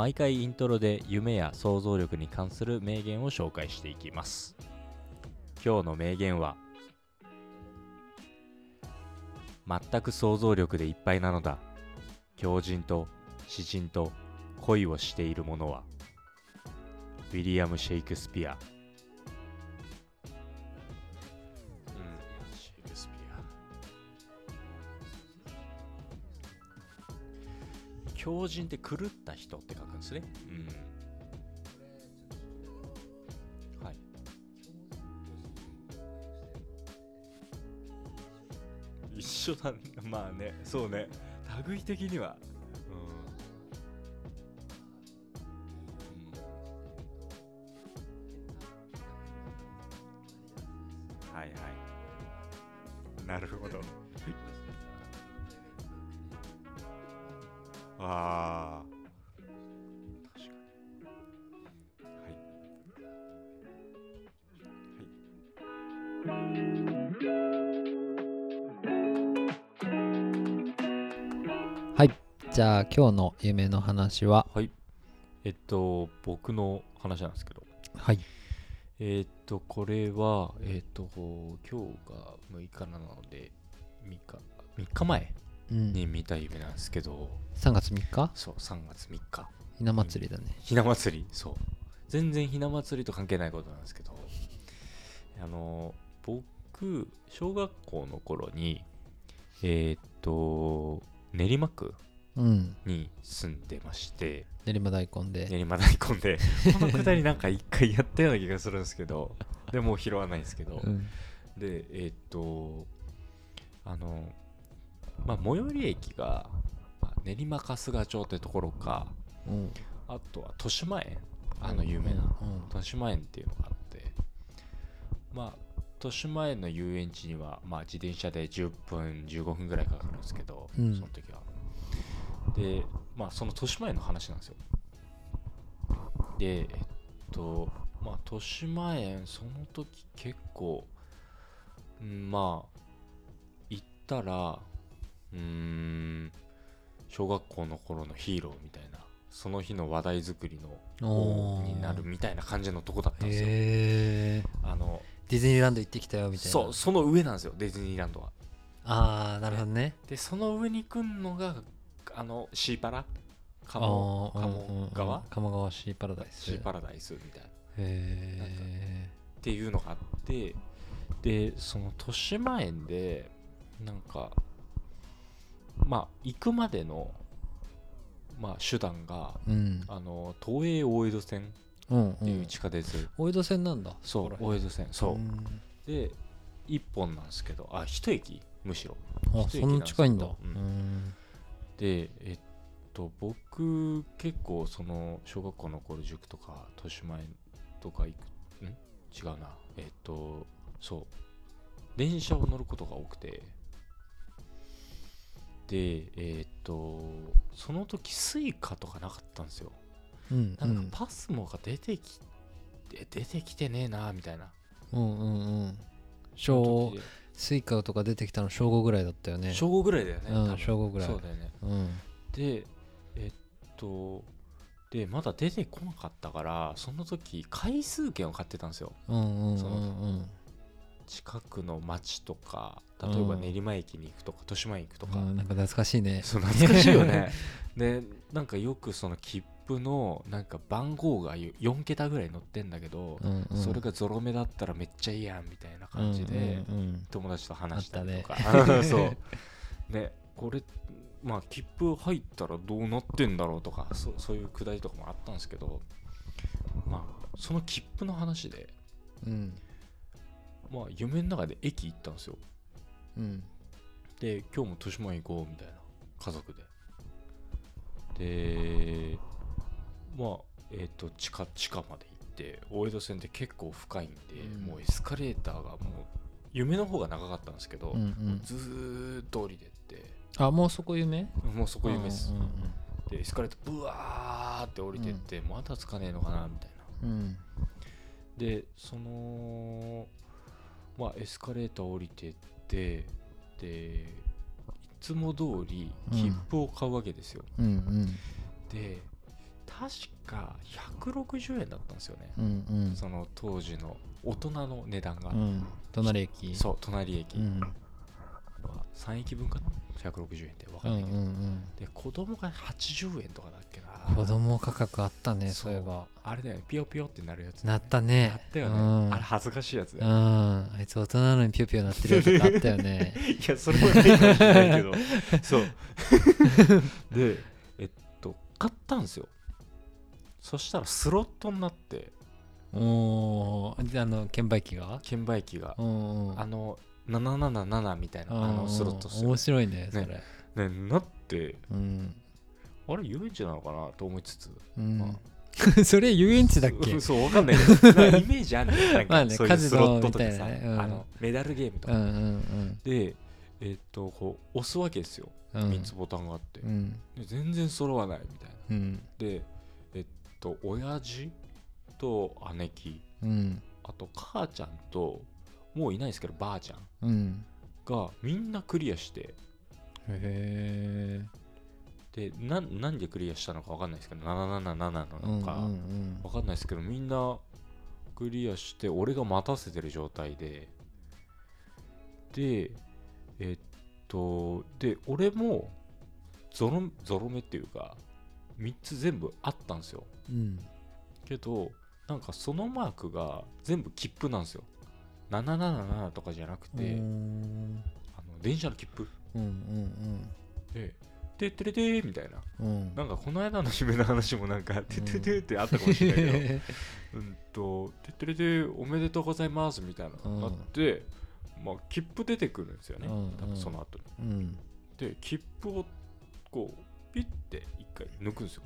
毎回イントロで夢や想像力に関する名言を紹介していきます。今日の名言は全く想像力でいっぱいなのだ。狂人と詩人と恋をしている者はウィリアム・シェイクスピア。狂人って狂った人って書くんですね。うん。はい。一緒だね。まあね。そうね。類的には。うん、うん、はいはい。なるほど。ああ確かにはい。じゃあ今日の夢の話は？はい。えっと僕の話なんですけど。はい。えっとこれはえっと今日が6日なので3日3日前うんに見た夢なんですけど、3月3日？そう3月3日。ひな祭りだね。ひな祭り？そう。全然ひな祭りと関係ないことなんですけど。あの僕小学校の頃にえーっと練馬区うん。に住んでまして。練馬大根で、練馬大根で。このくだりなんか一回やったような気がするんですけど。でもう拾わないんですけど、うん。でえーっとあのまあ最寄り駅がまあ練馬春日町ってところかうん。あとは豊島園あの有名なうん豊島園っていうのがあってまあ豊島園の遊園地には、まあ、自転車で10分15分ぐらいかかるんですけど、うん。その時は。でまあその豊島園の話なんですよ。でえっとまあ豊島園その時結構うんまあ行ったらうーん。小学校の頃のヒーローみたいなその日の話題作りのになるみたいな感じのとこだったんですよ。あのディズニーランド行ってきたよみたいな。そうその上なんですよディズニーランドは。ああなるほどね。でその上に来んのがあのシーパラ？あ鴨鴨川？鴨川シーパラダイス。シーパラダイスみたいな。っへていうのがあってでその豊島園でなんかまあ行くまでのまあ手段がえうん。あの東映大江戸線うんっていう地下鉄、大江戸線なんだ。そう大江戸線。そう、で1本なんですけどあ一駅むしろ。うんあそんな近いんだ。うん。でえっと僕結構その小学校の頃塾とか豊島園とか行くん？違うな。えっとそう。電車を乗ることが多くてでえっとその時スイカとかなかったんですよ。うんなんかパスモが出てきて出てきてねえなみたいな。うんうんうん。小スイカとか出てきたの小5ぐらいだったよね。小5ぐらいだよね、うん小5ぐらい。そうだよね。うん。でえっとでまだ出てこなかったからその時回数券を買ってたんですよ。うんうんうんそのうん近くの町とか例えばうん。練馬駅に行くとか豊島園行くとか、うんなんか懐かしいね。そう懐かしいよね。でなんかよくその切符のなんか番号が4桁ぐらい載ってんだけど、うんうん。それがゾロ目だったらめっちゃいいやんみたいな感じで、うんうん友達と話したりとか、ね。そう。ねこれまあ切符入ったらどうなってんだろうとかそそういうくだりとかもあったんですけどまあその切符の話でうんまあ夢の中で駅行ったんですよ。うん。で今日も豊島園行こうみたいな家族で。でまあえっ、と地下地下まで行って大江戸線って結構深いんで、うん。もうエスカレーターがもう夢の方が長かったんですけど、うんうん。ずーっと降りてって。あもうそこ夢？もうそこ夢っす、うんうんでエスカレーターブワーって降りてって、まだつかねえのかなみたいな。うん。でそのまあエスカレーター降りてってでいつも通り切符を買うわけですよ、うんうん。で確か160円だったんですよね、うんうん。その当時の大人の値段が、うん。隣駅。そう隣駅。うん。は3駅分かな？160円って分かうんんないけど、うんで子供が80円とかだ子供価格あったねそそうういえば。あれだよねピヨピヨってなるやつ、なったね。なったよね、うん。あれ恥ずかしいやつだうん。よ、あいつ大人なのにピヨピヨなってるやつあった。よ ねいやそれはないかもしれないけど。そう。でえっと買ったんですよ。そしたらスロットになって。おあの券売機が？券売機が。あの777みたいなあのスロットする面白いねそれ。ねなって。うんあれ遊園地なのかなと思いつつ。うん。ま それ遊園地だっけ？そうわかんない。けどイメージあるねなんまあねかそういうスロットとかさ、カジノみたいなね。うん。あのメダルゲームとか、うんうんでえっとこう押すわけですよ、うん。うん3つボタンがあって、うん。で全然揃わないみたいな。うん。でえっと親父と姉貴。うん。あと母ちゃんともういないですけどばあちゃんうん。がみんなクリアして。へでな何でクリアしたのか分かんないですけど777なのか、うん分かんないですけどみんなクリアして俺が待たせてる状態で。でえっとで俺もゾロゾロ目っていうか3つ全部あったんですよ。うん。けどなんかそのマークが全部切符なんですよ。777とかじゃなくて、うん。あの電車の切符。うんうん。で「てってれてー」みたいな。うん。うんなんかこの間の夢の話もなんか「てってれてー」ってあったかもしれないけど。うんと「てってれてーおめでとうございます」みたいな。うん。なって、まあ切符出てくるんですよね、うん。多分その後に。うん。で切符をこうピッて一回抜くんですよ。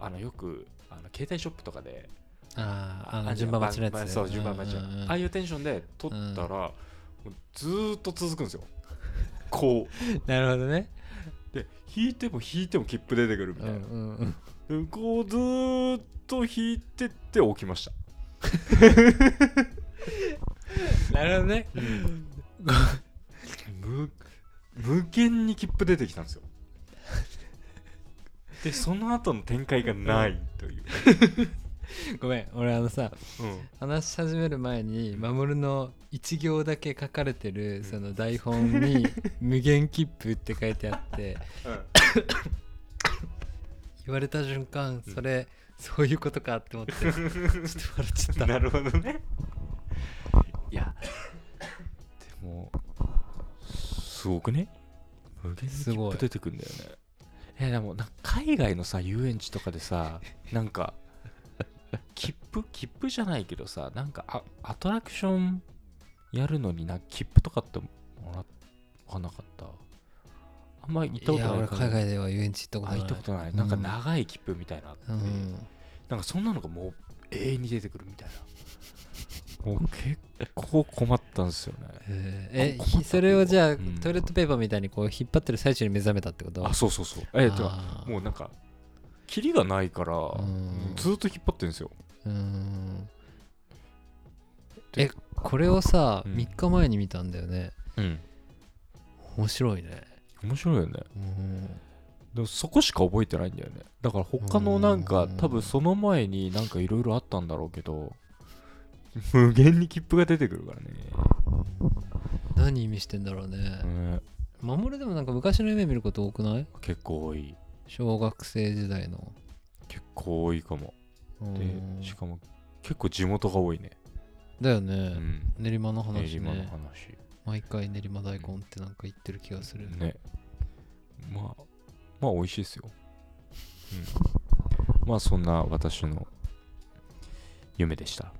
あのよくあの携帯ショップとかであーあのあ順番待ちのやつばそう順番待ちのうんうんうん。ああいうテンションで取ったら、ずーっと続くんですよ。こ なるほどね。うで引いても引いても切符出てくるみたいな、うんうんうん。でこうずーっと引いてって起きました。なるほどね。無無限に切符出てきたんですよ。でその後の展開がないという、ごめん俺あのさうん。話し始める前に守の一行だけ書かれてるその台本に「無限切符」って書いてあって言われた瞬間それそういうことかって思ってちょっと笑っちゃった。なるほどね。いやでもすごくね？無限に切すごい。符出てくんだよね。えでも海外のさ遊園地とかでさなんか切符？切符じゃないけどさなんかあアトラクションやるのにな切符とかってもらわなかった？あんま行ったこといや俺な。い海外では遊園地行ったことない。あ行ったことない、うんなん。か長い切符みたいなって、うん。なんかそんなのがもう永遠に出てくるみたいな。もう結構困ったんですよね。えー。えそれをじゃあ、うん。トイレットペーパーみたいにこう引っ張ってる最中に目覚めたってこと？あそうそうそう。えじゃもうなんかキリがないからん。ずっと引っ張ってるんですよ。うーん。でえこれをさ、うん。3日前に見たんだよね。うん。面白いね。面白いよね。うん。でもそこしか覚えてないんだよね。だから他のなんかうん。多分その前になんかいろいろあったんだろうけど無限に切符が出てくるからね。何意味してんだろうね。ね。守でもなんか昔の夢見ること多くない？結構多い小学生時代の。結構多いかも。うん。でしかも結構地元が多いね。だよね、うん。練馬の話練馬のね話。毎回練馬大根ってなんか言ってる気がする、ね。まあまあ美味しいですよ、うん、まあそんな私の夢でした